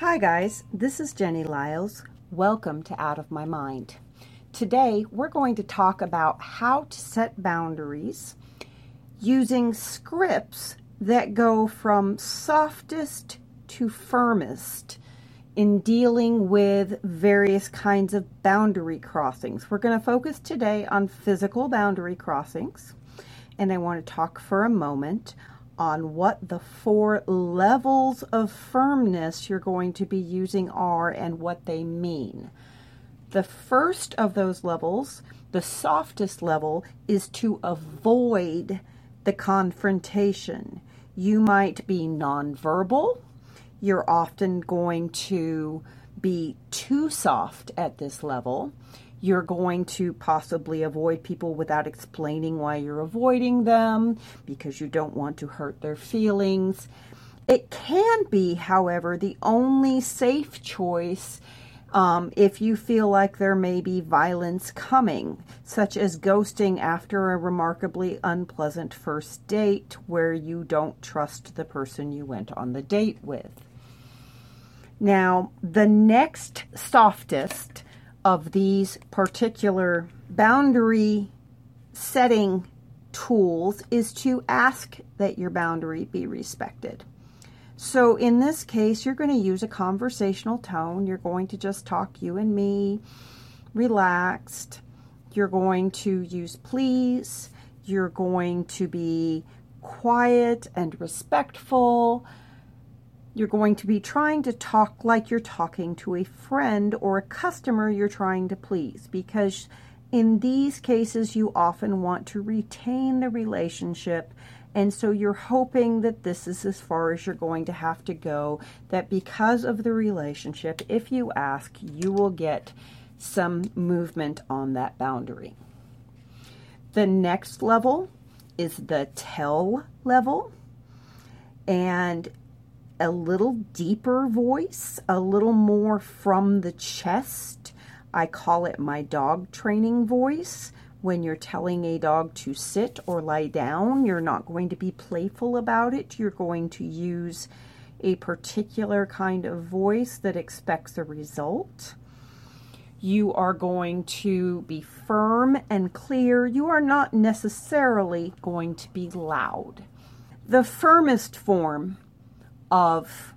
Hi, guys. This is Jenny Liles. Welcome to Out of My Mind. Today, we're going to talk about how to set boundaries using scripts that go from softest to firmest in dealing with various kinds of boundary crossings. We're going to focus today on physical boundary crossings, and I want to talk for a moment on what the four levels of firmness you're going to be using are and what they mean. The first of those levels, the softest level, is to avoid the confrontation. You might be nonverbal. You're often going to be too soft at this level. You're going to possibly avoid people without explaining why you're avoiding them because you don't want to hurt their feelings. It can be, however, the only safe choice um, if you feel like there may be violence coming, such as ghosting after a remarkably unpleasant first date where you don't trust the person you went on the date with. Now, the next softest of these particular boundary setting tools is to ask that your boundary be respected. So in this case, you're going to use a conversational tone. You're going to just talk you and me, relaxed. You're going to use please. You're going to be quiet and respectful. You're going to be trying to talk like you're talking to a friend or a customer you're trying to please because in these cases you often want to retain the relationship and so you're hoping that this is as far as you're going to have to go, that because of the relationship, if you ask, you will get some movement on that boundary. The next level is the tell level. And a little deeper voice, a little more from the chest. I call it my dog training voice when you're telling a dog to sit or lie down, you're not going to be playful about it. You're going to use a particular kind of voice that expects a result. You are going to be firm and clear. You are not necessarily going to be loud. The firmest form of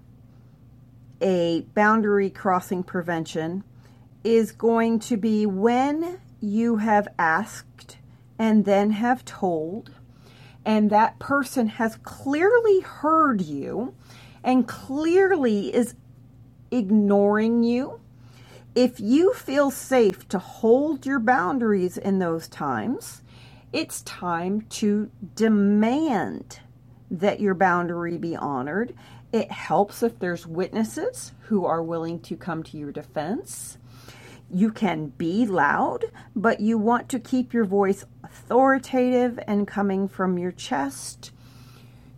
a boundary crossing prevention is going to be when you have asked and then have told, and that person has clearly heard you and clearly is ignoring you. If you feel safe to hold your boundaries in those times, it's time to demand that your boundary be honored. It helps if there's witnesses who are willing to come to your defense. You can be loud, but you want to keep your voice authoritative and coming from your chest.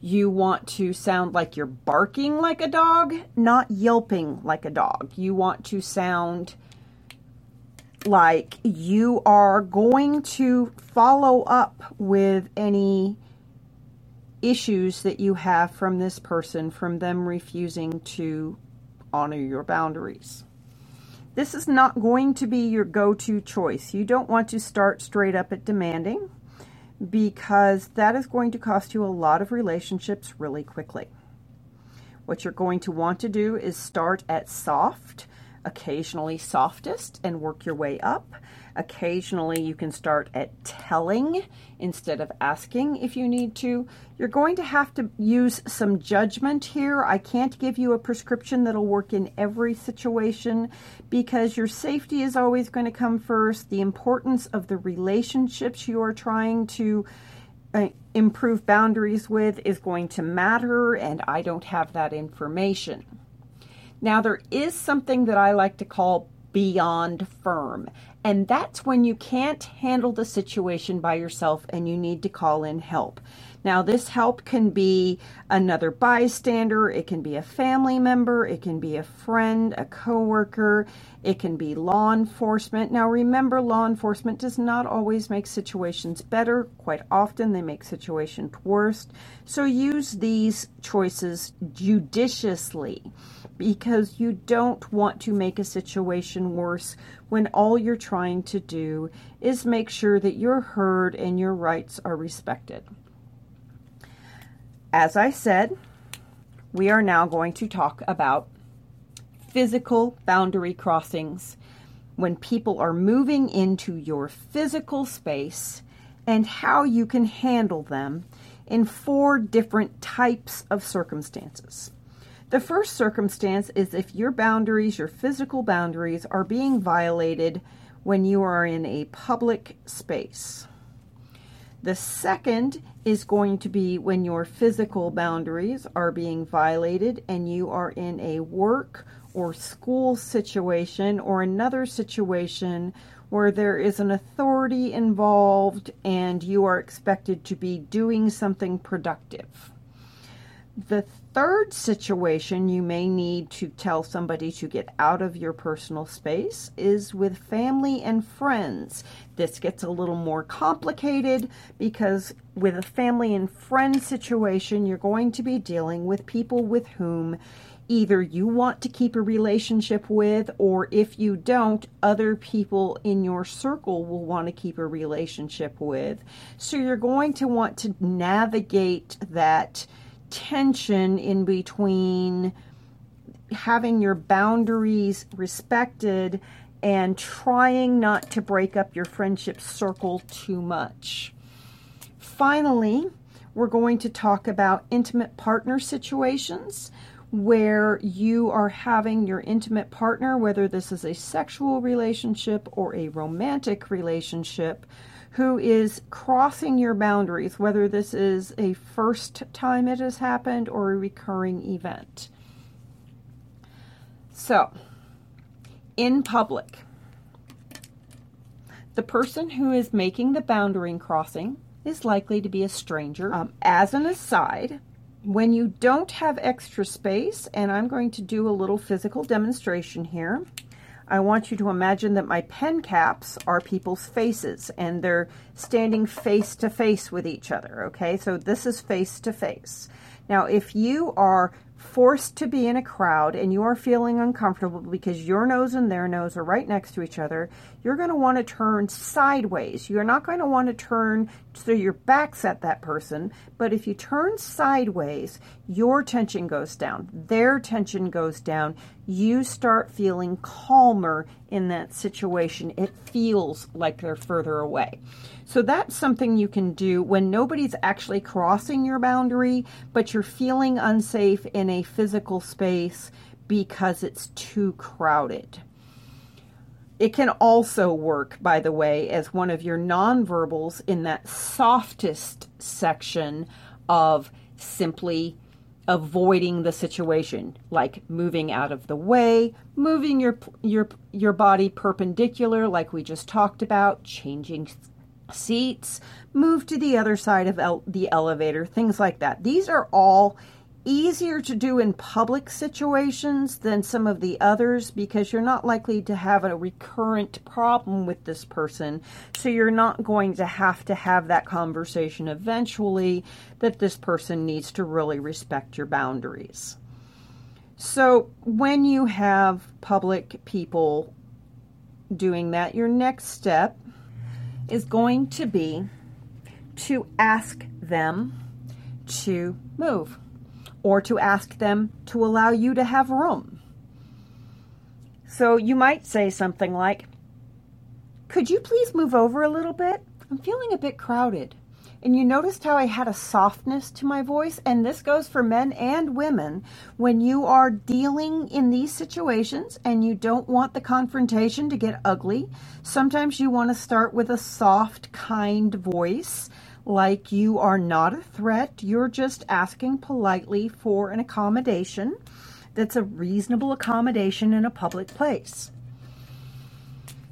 You want to sound like you're barking like a dog, not yelping like a dog. You want to sound like you are going to follow up with any issues that you have from this person, from them refusing to honor your boundaries. This is not going to be your go-to choice. You don't want to start straight up at demanding because that is going to cost you a lot of relationships really quickly. What you're going to want to do is start at soft, occasionally softest, and work your way up. Occasionally, you can start at telling instead of asking if you need to. You're going to have to use some judgment here. I can't give you a prescription that'll work in every situation because your safety is always going to come first. The importance of the relationships you are trying to uh, improve boundaries with is going to matter, and I don't have that information. Now, there is something that I like to call beyond firm. And that's when you can't handle the situation by yourself and you need to call in help. Now, this help can be another bystander, it can be a family member, it can be a friend, a coworker, it can be law enforcement. Now, remember, law enforcement does not always make situations better. Quite often, they make situations worse. So, use these choices judiciously because you don't want to make a situation worse when all you're trying to do is make sure that you're heard and your rights are respected. As I said, we are now going to talk about physical boundary crossings when people are moving into your physical space and how you can handle them in four different types of circumstances. The first circumstance is if your boundaries, your physical boundaries, are being violated when you are in a public space. The second is going to be when your physical boundaries are being violated and you are in a work or school situation or another situation where there is an authority involved and you are expected to be doing something productive. The third situation you may need to tell somebody to get out of your personal space is with family and friends. This gets a little more complicated because with a family and friend situation, you're going to be dealing with people with whom either you want to keep a relationship with, or if you don't, other people in your circle will want to keep a relationship with. So you're going to want to navigate that tension in between having your boundaries respected and trying not to break up your friendship circle too much. Finally, we're going to talk about intimate partner situations where you are having your intimate partner, whether this is a sexual relationship or a romantic relationship, who is crossing your boundaries, whether this is a first time it has happened or a recurring event. So, in public, the person who is making the boundary crossing is likely to be a stranger. Um, as an aside, when you don't have extra space, and I'm going to do a little physical demonstration here, I want you to imagine that my pen caps are people's faces and they're standing face to face with each other, okay? So this is face to face. Now, if you are forced to be in a crowd and you are feeling uncomfortable because your nose and their nose are right next to each other, you're going to want to turn sideways. You're not going to want to turn so your back's at that person, but if you turn sideways, your tension goes down, their tension goes down. You start feeling calmer in that situation. It feels like they're further away. So that's something you can do when nobody's actually crossing your boundary, but you're feeling unsafe in a physical space because it's too crowded. It can also work, by the way, as one of your nonverbals in that softest section of simply avoiding the situation like moving out of the way moving your your your body perpendicular like we just talked about changing seats, move to the other side of el- the elevator, things like that. These are all easier to do in public situations than some of the others because you're not likely to have a recurrent problem with this person. So you're not going to have to have that conversation eventually that this person needs to really respect your boundaries. So when you have public people doing that, your next step is going to be to ask them to move or to ask them to allow you to have room. So you might say something like, Could you please move over a little bit? I'm feeling a bit crowded. And you noticed how I had a softness to my voice? And this goes for men and women. When you are dealing in these situations and you don't want the confrontation to get ugly, sometimes you want to start with a soft, kind voice, like you are not a threat. You're just asking politely for an accommodation that's a reasonable accommodation in a public place.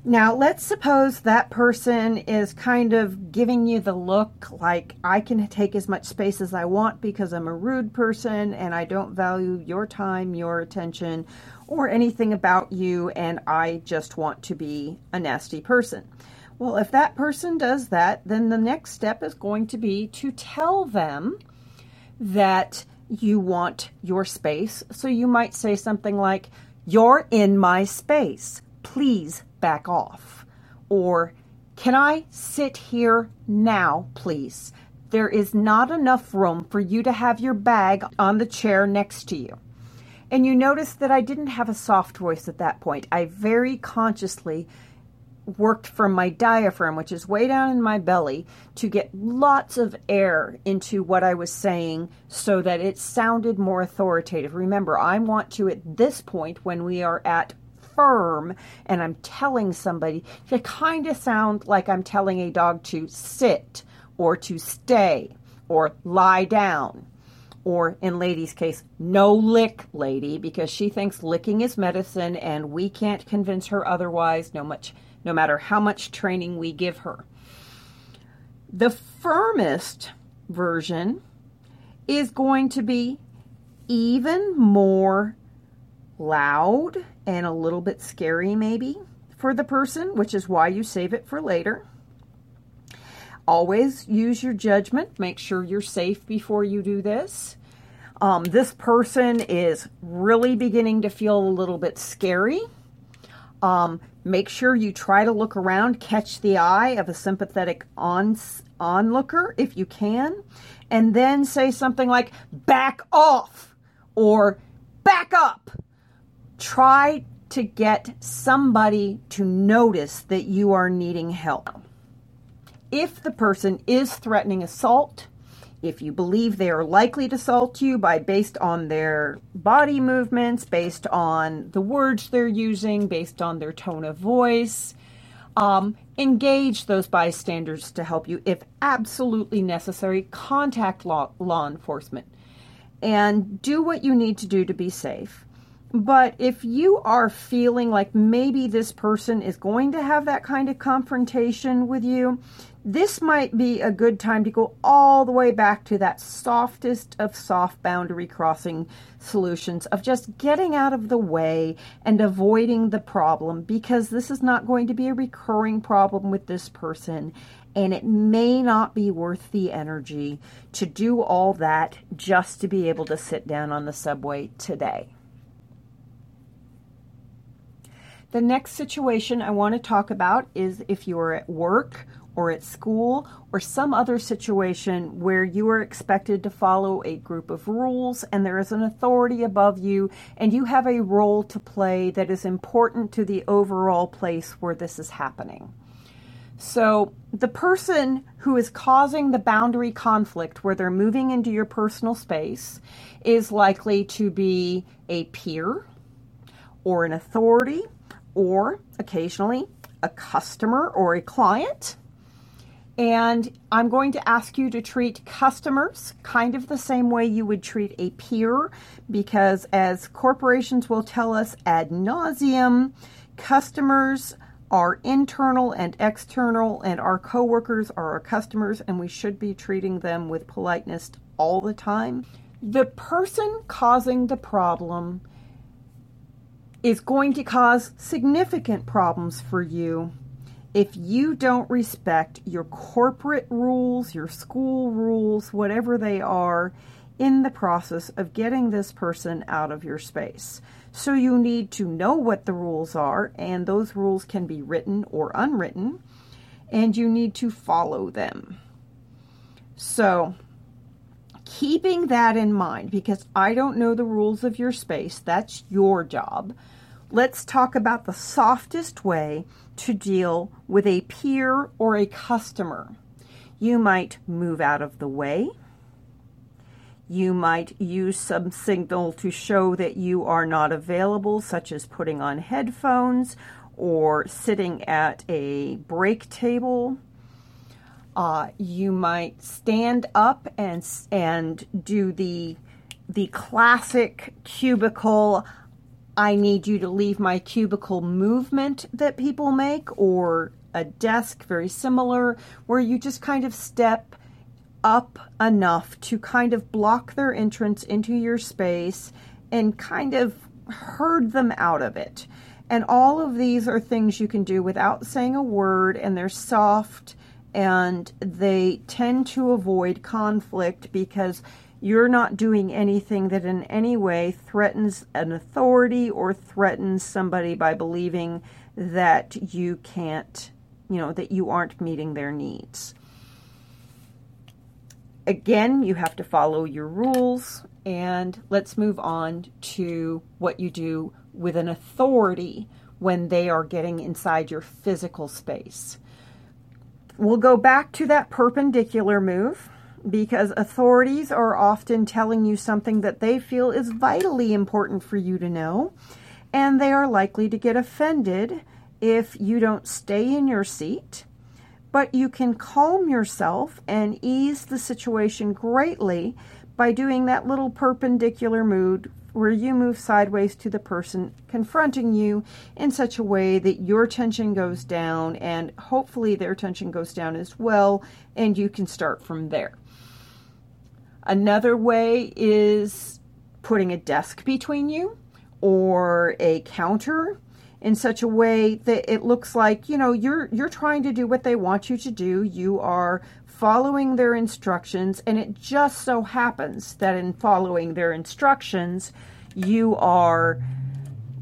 Now, let's suppose that person is kind of giving you the look like I can take as much space as I want because I'm a rude person and I don't value your time, your attention, or anything about you, and I just want to be a nasty person. Well, if that person does that, then the next step is going to be to tell them that you want your space. So you might say something like, You're in my space. Please back off. Or, can I sit here now, please? There is not enough room for you to have your bag on the chair next to you. And you notice that I didn't have a soft voice at that point. I very consciously worked from my diaphragm, which is way down in my belly, to get lots of air into what I was saying so that it sounded more authoritative. Remember, I want to, at this point, when we are at firm and I'm telling somebody to kind of sound like I'm telling a dog to sit or to stay or lie down. Or in Lady's case, no lick, lady, because she thinks licking is medicine and we can't convince her otherwise, no much no matter how much training we give her. The firmest version is going to be even more loud and a little bit scary maybe for the person, which is why you save it for later. Always use your judgment. Make sure you're safe before you do this. Um, this person is really beginning to feel a little bit scary. Um, make sure you try to look around, catch the eye of a sympathetic on onlooker if you can, and then say something like "back off" or "back up." try to get somebody to notice that you are needing help. If the person is threatening assault, if you believe they are likely to assault you by based on their body movements, based on the words they're using, based on their tone of voice, um, engage those bystanders to help you. If absolutely necessary, contact law, law enforcement and do what you need to do to be safe. But if you are feeling like maybe this person is going to have that kind of confrontation with you, this might be a good time to go all the way back to that softest of soft boundary crossing solutions of just getting out of the way and avoiding the problem because this is not going to be a recurring problem with this person and it may not be worth the energy to do all that just to be able to sit down on the subway today. The next situation I want to talk about is if you are at work or at school or some other situation where you are expected to follow a group of rules and there is an authority above you and you have a role to play that is important to the overall place where this is happening. So, the person who is causing the boundary conflict where they're moving into your personal space is likely to be a peer or an authority or occasionally a customer or a client. And I'm going to ask you to treat customers kind of the same way you would treat a peer, because as corporations will tell us ad nauseum, customers are internal and external, and our coworkers are our customers, and we should be treating them with politeness all the time. The person causing the problem is going to cause significant problems for you if you don't respect your corporate rules, your school rules, whatever they are, in the process of getting this person out of your space. So you need to know what the rules are, and those rules can be written or unwritten, and you need to follow them. So, keeping that in mind, because I don't know the rules of your space, that's your job. Let's talk about the softest way to deal with a peer or a customer. You might move out of the way. You might use some signal to show that you are not available, such as putting on headphones or sitting at a break table. Uh, you might stand up and and do the the classic cubicle I need you to leave my cubicle movement that people make, or a desk very similar, where you just kind of step up enough to kind of block their entrance into your space and kind of herd them out of it. And all of these are things you can do without saying a word, and they're soft and they tend to avoid conflict because you're not doing anything that in any way threatens an authority or threatens somebody by believing that you can't, you know, that you aren't meeting their needs. Again, you have to follow your rules, and let's move on to what you do with an authority when they are getting inside your physical space. We'll go back to that perpendicular move because authorities are often telling you something that they feel is vitally important for you to know, and they are likely to get offended if you don't stay in your seat. But you can calm yourself and ease the situation greatly by doing that little perpendicular move where you move sideways to the person confronting you in such a way that your tension goes down and hopefully their tension goes down as well, and you can start from there. Another way is putting a desk between you or a counter in such a way that it looks like you know you're you're trying to do what they want you to do you are following their instructions and it just so happens that in following their instructions you are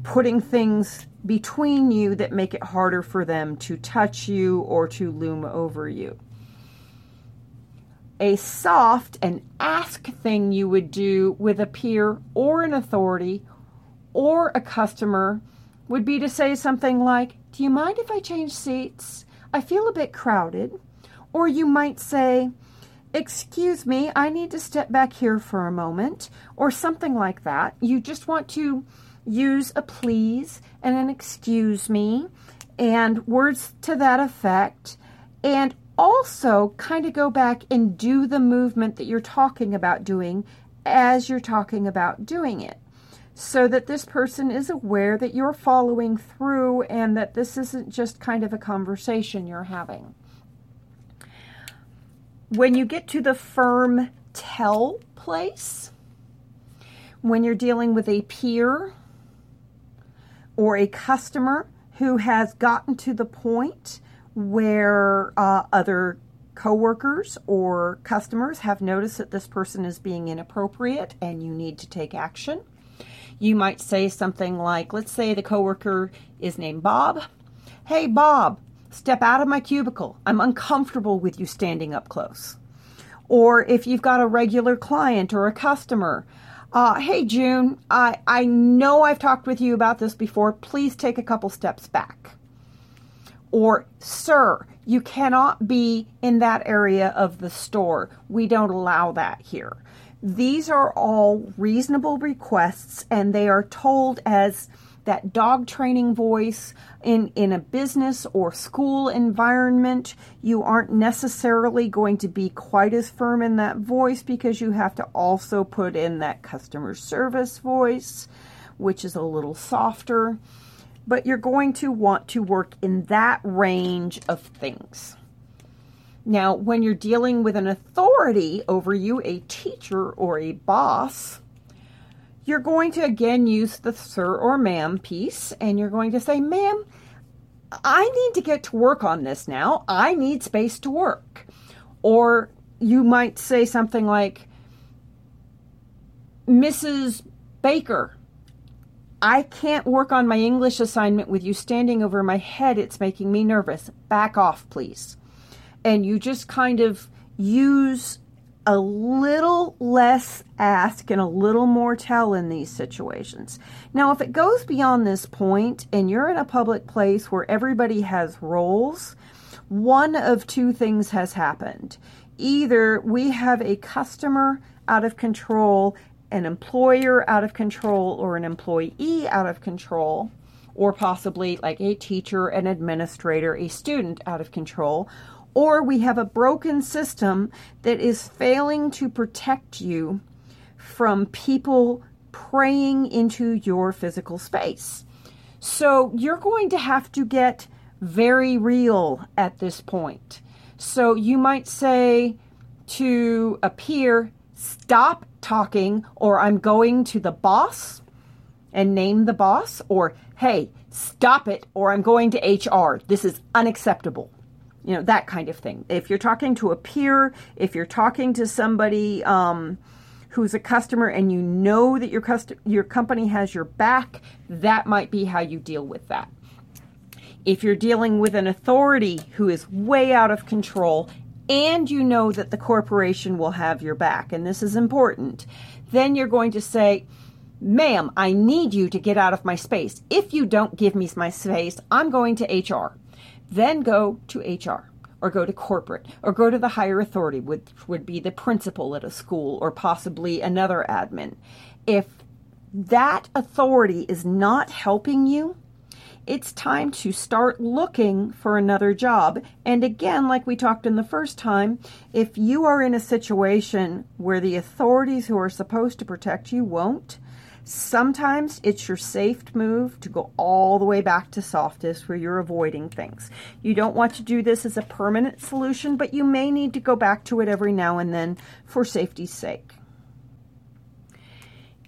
putting things between you that make it harder for them to touch you or to loom over you a soft and ask thing you would do with a peer or an authority or a customer would be to say something like, Do you mind if I change seats? I feel a bit crowded. Or you might say, Excuse me, I need to step back here for a moment, or something like that. You just want to use a please and an excuse me and words to that effect. And also kind of go back and do the movement that you're talking about doing as you're talking about doing it so that this person is aware that you're following through and that this isn't just kind of a conversation you're having. When you get to the firm tell place, when you're dealing with a peer or a customer who has gotten to the point where uh, other coworkers or customers have noticed that this person is being inappropriate and you need to take action. You might say something like, let's say the coworker is named Bob. Hey, Bob, step out of my cubicle. I'm uncomfortable with you standing up close. Or if you've got a regular client or a customer, uh, hey, June, I, I know I've talked with you about this before. Please take a couple steps back or sir, you cannot be in that area of the store. We don't allow that here. These are all reasonable requests and they are told as that dog training voice in, in a business or school environment. You aren't necessarily going to be quite as firm in that voice because you have to also put in that customer service voice, which is a little softer but you're going to want to work in that range of things. Now, when you're dealing with an authority over you, a teacher or a boss, you're going to again use the sir or ma'am piece and you're going to say, ma'am, I need to get to work on this now. I need space to work. Or you might say something like, Mrs. Baker, I can't work on my English assignment with you standing over my head. It's making me nervous. Back off, please. And you just kind of use a little less ask and a little more tell in these situations. Now, if it goes beyond this point and you're in a public place where everybody has roles, one of two things has happened. Either we have a customer out of control an employer out of control or an employee out of control, or possibly like a teacher, an administrator, a student out of control, or we have a broken system that is failing to protect you from people praying into your physical space. So you're going to have to get very real at this point. So you might say to a peer, stop talking, or I'm going to the boss and name the boss, or hey, stop it, or I'm going to HR. This is unacceptable. You know, that kind of thing. If you're talking to a peer, if you're talking to somebody, um, who's a customer and you know that your cust- your company has your back, that might be how you deal with that. If you're dealing with an authority who is way out of control and you know that the corporation will have your back, and this is important, then you're going to say, Ma'am, I need you to get out of my space. If you don't give me my space, I'm going to HR. Then go to HR or go to corporate or go to the higher authority, which would be the principal at a school or possibly another admin. If that authority is not helping you, it's time to start looking for another job. And again, like we talked in the first time, if you are in a situation where the authorities who are supposed to protect you won't, Sometimes it's your safe move to go all the way back to softest where you're avoiding things. You don't want to do this as a permanent solution, but you may need to go back to it every now and then for safety's sake.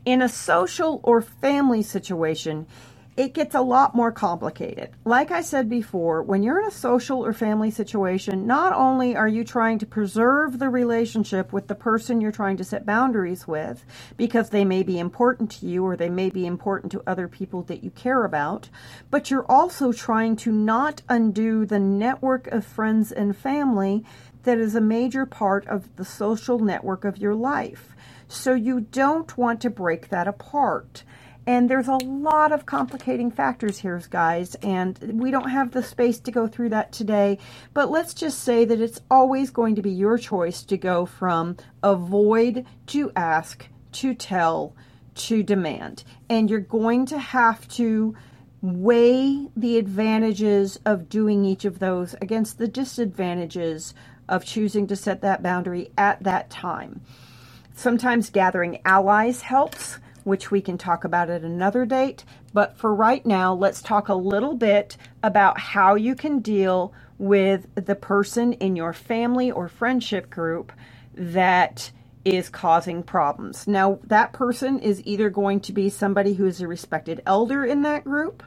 In a social or family situation, it gets a lot more complicated. Like I said before, when you're in a social or family situation, not only are you trying to preserve the relationship with the person you're trying to set boundaries with, because they may be important to you or they may be important to other people that you care about, but you're also trying to not undo the network of friends and family that is a major part of the social network of your life. So you don't want to break that apart. And there's a lot of complicating factors here, guys, and we don't have the space to go through that today. But let's just say that it's always going to be your choice to go from avoid to ask to tell to demand. And you're going to have to weigh the advantages of doing each of those against the disadvantages of choosing to set that boundary at that time. Sometimes gathering allies helps which we can talk about at another date. But for right now, let's talk a little bit about how you can deal with the person in your family or friendship group that is causing problems. Now, that person is either going to be somebody who is a respected elder in that group,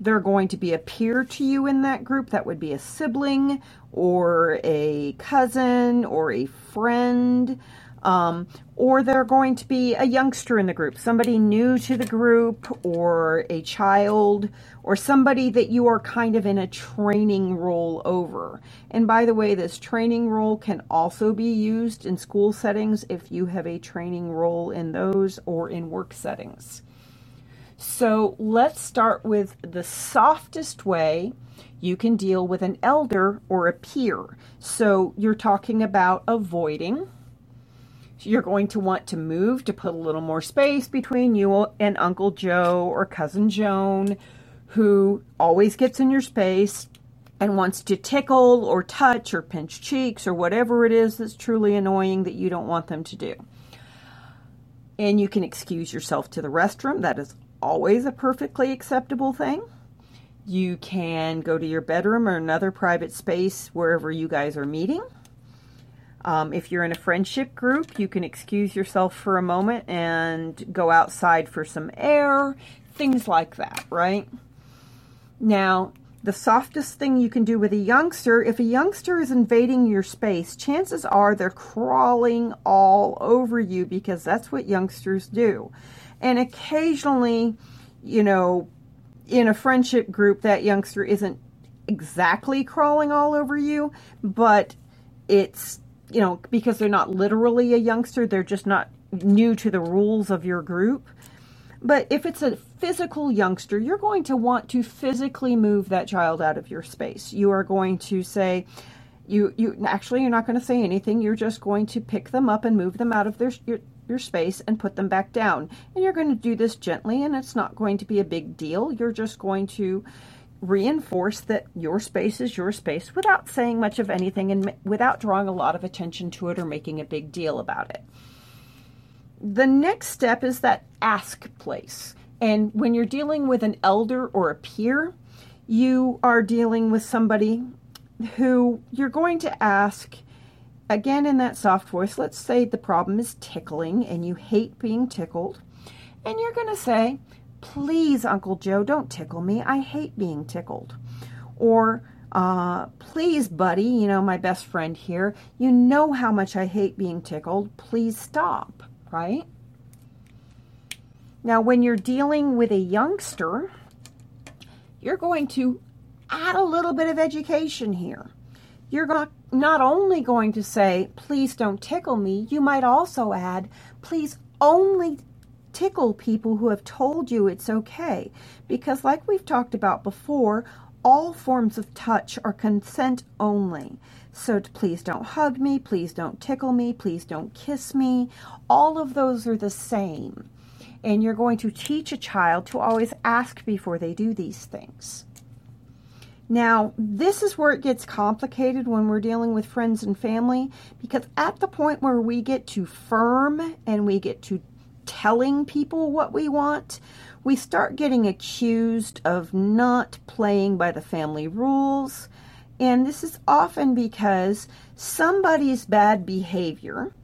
they're going to be a peer to you in that group. That would be a sibling or a cousin or a friend. Um, or they're going to be a youngster in the group, somebody new to the group, or a child, or somebody that you are kind of in a training role over. And by the way, this training role can also be used in school settings if you have a training role in those or in work settings. So let's start with the softest way you can deal with an elder or a peer. So you're talking about avoiding you're going to want to move to put a little more space between you and Uncle Joe or Cousin Joan, who always gets in your space and wants to tickle or touch or pinch cheeks or whatever it is that's truly annoying that you don't want them to do. And you can excuse yourself to the restroom. That is always a perfectly acceptable thing. You can go to your bedroom or another private space wherever you guys are meeting. Um, if you're in a friendship group, you can excuse yourself for a moment and go outside for some air, things like that, right? Now, the softest thing you can do with a youngster, if a youngster is invading your space, chances are they're crawling all over you because that's what youngsters do. And occasionally, you know, in a friendship group, that youngster isn't exactly crawling all over you, but it's you know, because they're not literally a youngster, they're just not new to the rules of your group. But if it's a physical youngster, you're going to want to physically move that child out of your space. You are going to say, you you actually you're not going to say anything. You're just going to pick them up and move them out of their your, your space and put them back down. And you're going to do this gently and it's not going to be a big deal. You're just going to reinforce that your space is your space without saying much of anything and without drawing a lot of attention to it or making a big deal about it. the next step is that ask place. And when you're dealing with an elder or a peer, you are dealing with somebody who you're going to ask again in that soft voice. Let's say the problem is tickling and you hate being tickled. And you're going to say, Please, Uncle Joe, don't tickle me. I hate being tickled. Or, uh, please, buddy, you know, my best friend here, you know how much I hate being tickled. Please stop, right? Now, when you're dealing with a youngster, you're going to add a little bit of education here. You're not, not only going to say, please don't tickle me, you might also add, please only tickle people who have told you it's okay. Because, like we've talked about before, all forms of touch are consent only. So please don't hug me, please don't tickle me, please don't kiss me. All of those are the same. And you're going to teach a child to always ask before they do these things. Now, this is where it gets complicated when we're dealing with friends and family because at the point where we get too firm and we get to telling people what we want, we start getting accused of not playing by the family rules. And this is often because somebody's bad behavior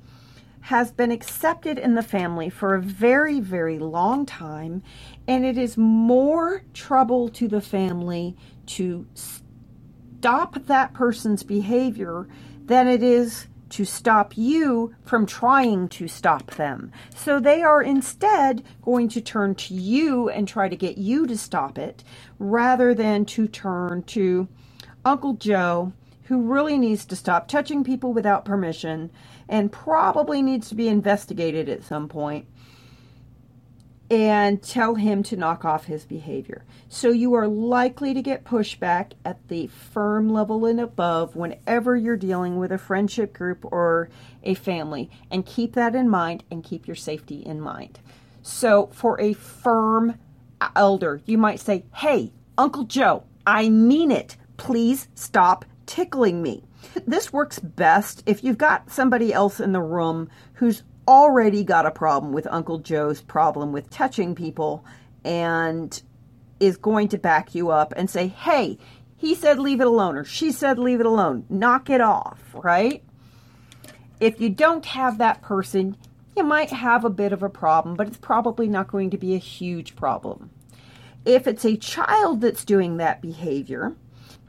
has been accepted in the family for a very, very long time, and it is more trouble to the family to stop that person's behavior than it is to stop you from trying to stop them. So they are instead going to turn to you and try to get you to stop it rather than to turn to Uncle Joe, who really needs to stop touching people without permission and probably needs to be investigated at some point and tell him to knock off his behavior. So you are likely to get pushback at the firm level and above whenever you're dealing with a friendship group or a family. And keep that in mind and keep your safety in mind. So for a firm elder, you might say, Hey, Uncle Joe, I mean it. Please stop tickling me. This works best if you've got somebody else in the room who's already got a problem with Uncle Joe's problem with touching people and is going to back you up and say, hey, he said leave it alone, or she said leave it alone, knock it off, right? If you don't have that person, you might have a bit of a problem, but it's probably not going to be a huge problem. If it's a child that's doing that behavior,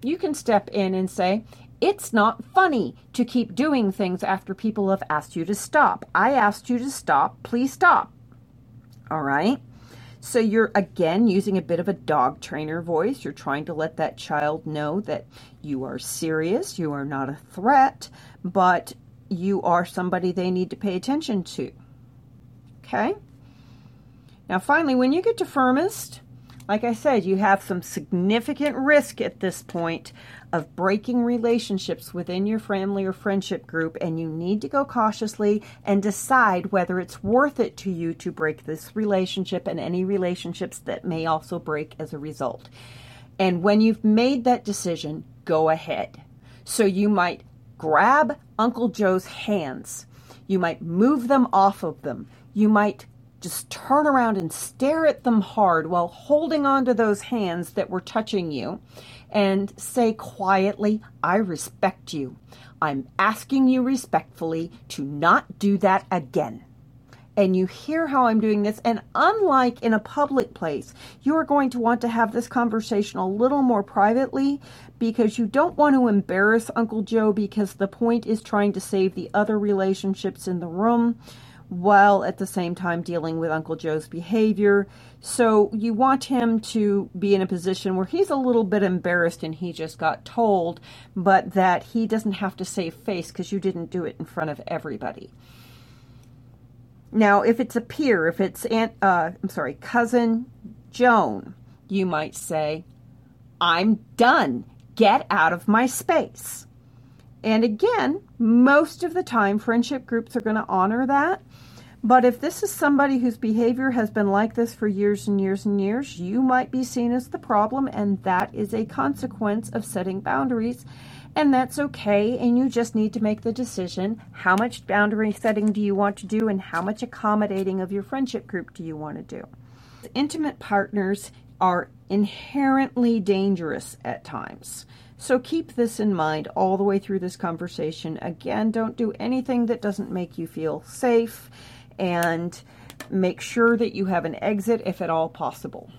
you can step in and say, it's not funny to keep doing things after people have asked you to stop. I asked you to stop. Please stop. All right. So you're again using a bit of a dog trainer voice. You're trying to let that child know that you are serious, you are not a threat, but you are somebody they need to pay attention to. Okay? Now, finally, when you get to firmest, like I said, you have some significant risk at this point of breaking relationships within your family or friendship group, and you need to go cautiously and decide whether it's worth it to you to break this relationship and any relationships that may also break as a result. And when you've made that decision, go ahead. So you might grab Uncle Joe's hands, you might move them off of them, you might just turn around and stare at them hard while holding on to those hands that were touching you and say quietly, I respect you. I'm asking you respectfully to not do that again. And you hear how I'm doing this. And unlike in a public place, you are going to want to have this conversation a little more privately because you don't want to embarrass Uncle Joe because the point is trying to save the other relationships in the room while at the same time dealing with Uncle Joe's behavior. So you want him to be in a position where he's a little bit embarrassed and he just got told, but that he doesn't have to save face because you didn't do it in front of everybody. Now, if it's a peer, if it's aunt, uh, I'm sorry, cousin Joan, you might say, "I'm done. Get out of my space." And again, most of the time, friendship groups are going to honor that. But if this is somebody whose behavior has been like this for years and years and years, you might be seen as the problem, and that is a consequence of setting boundaries. And that's okay, and you just need to make the decision how much boundary setting do you want to do, and how much accommodating of your friendship group do you want to do. Intimate partners are inherently dangerous at times. So keep this in mind all the way through this conversation. Again, don't do anything that doesn't make you feel safe and make sure that you have an exit if at all possible.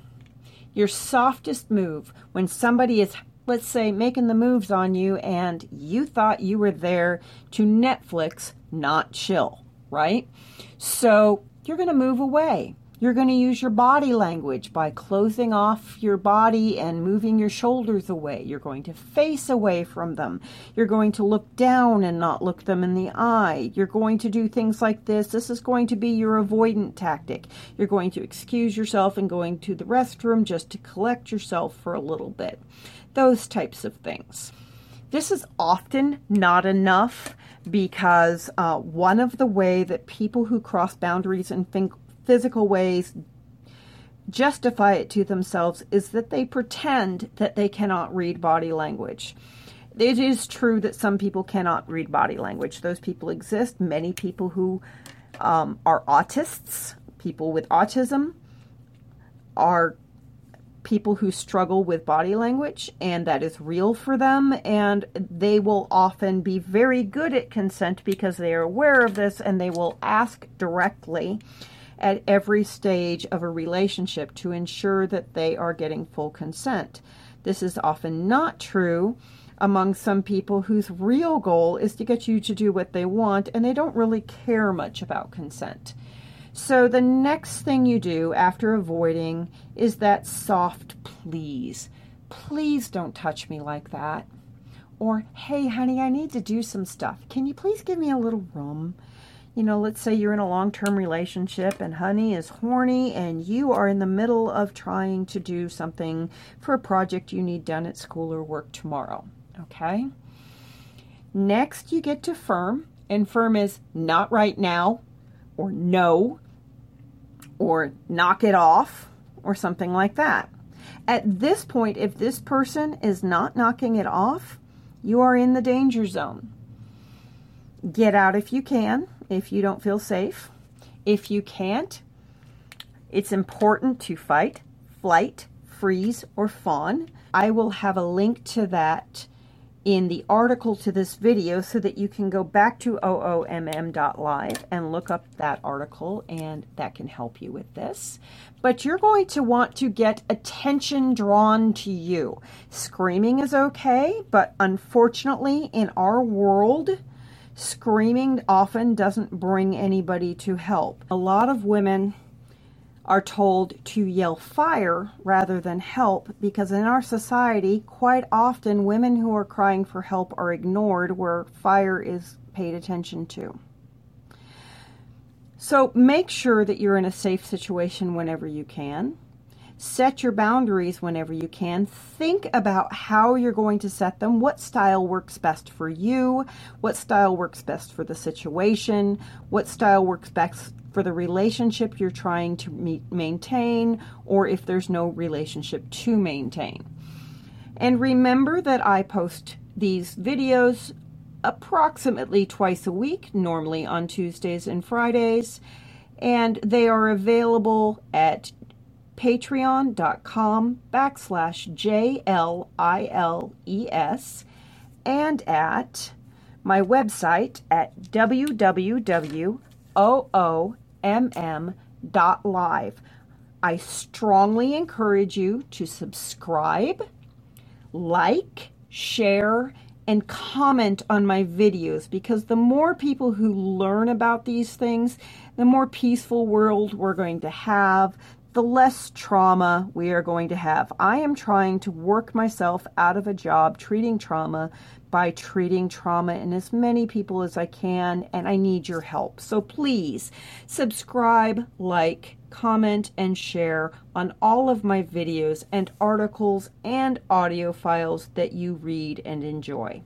Your softest move when somebody is, let's say, making the moves on you and you thought you were there to Netflix, not chill, right? So you're going to move away. You're going to use your body language by closing off your body and moving your shoulders away. You're going to face away from them. You're going to look down and not look them in the eye. You're going to do things like this. This is going to be your avoidant tactic. You're going to excuse yourself and going to the restroom just to collect yourself for a little bit. Those types of things. This is often not enough because uh, one of the way that people who cross boundaries and think physical ways justify it to themselves is that they pretend that they cannot read body language. It is true that some people cannot read body language. Those people exist. Many people who um, are autists, people with autism, are people who struggle with body language, and that is real for them. And they will often be very good at consent because they are aware of this and they will ask directly at every stage of a relationship to ensure that they are getting full consent. This is often not true among some people whose real goal is to get you to do what they want and they don't really care much about consent. So the next thing you do after avoiding is that soft please. Please don't touch me like that. Or, hey, honey, I need to do some stuff. Can you please give me a little room? You know, let's say you're in a long-term relationship and honey is horny and you are in the middle of trying to do something for a project you need done at school or work tomorrow, okay? Next, you get to firm, and firm is not right now, or no, or knock it off, or something like that. At this point, if this person is not knocking it off, you are in the danger zone. Get out if you can if you don't feel safe. If you can't, it's important to fight, flight, freeze, or fawn. I will have a link to that in the article to this video so that you can go back to oomm.live and look up that article and that can help you with this. But you're going to want to get attention drawn to you. Screaming is okay, but unfortunately in our world, Screaming often doesn't bring anybody to help. A lot of women are told to yell fire rather than help because in our society, quite often women who are crying for help are ignored where fire is paid attention to. So make sure that you're in a safe situation whenever you can. Set your boundaries whenever you can. Think about how you're going to set them. What style works best for you? What style works best for the situation? What style works best for the relationship you're trying to meet, maintain, or if there's no relationship to maintain. And remember that I post these videos approximately twice a week, normally on Tuesdays and Fridays, and they are available at patreon.com backslash J-L-I-L-E-S and at my website at www.oomm.live. I strongly encourage you to subscribe, like, share, and comment on my videos because the more people who learn about these things, the more peaceful world we're going to have, the less trauma we are going to have. I am trying to work myself out of a job treating trauma by treating trauma in as many people as I can, and I need your help. So please subscribe, like, comment, and share on all of my videos and articles and audio files that you read and enjoy.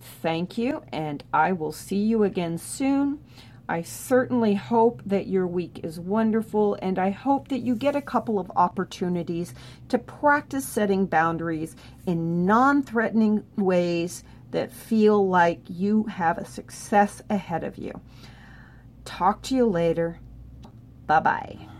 Thank you, and I will see you again soon. I certainly hope that your week is wonderful, and I hope that you get a couple of opportunities to practice setting boundaries in non threatening ways that feel like you have a success ahead of you. Talk to you later. Bye bye.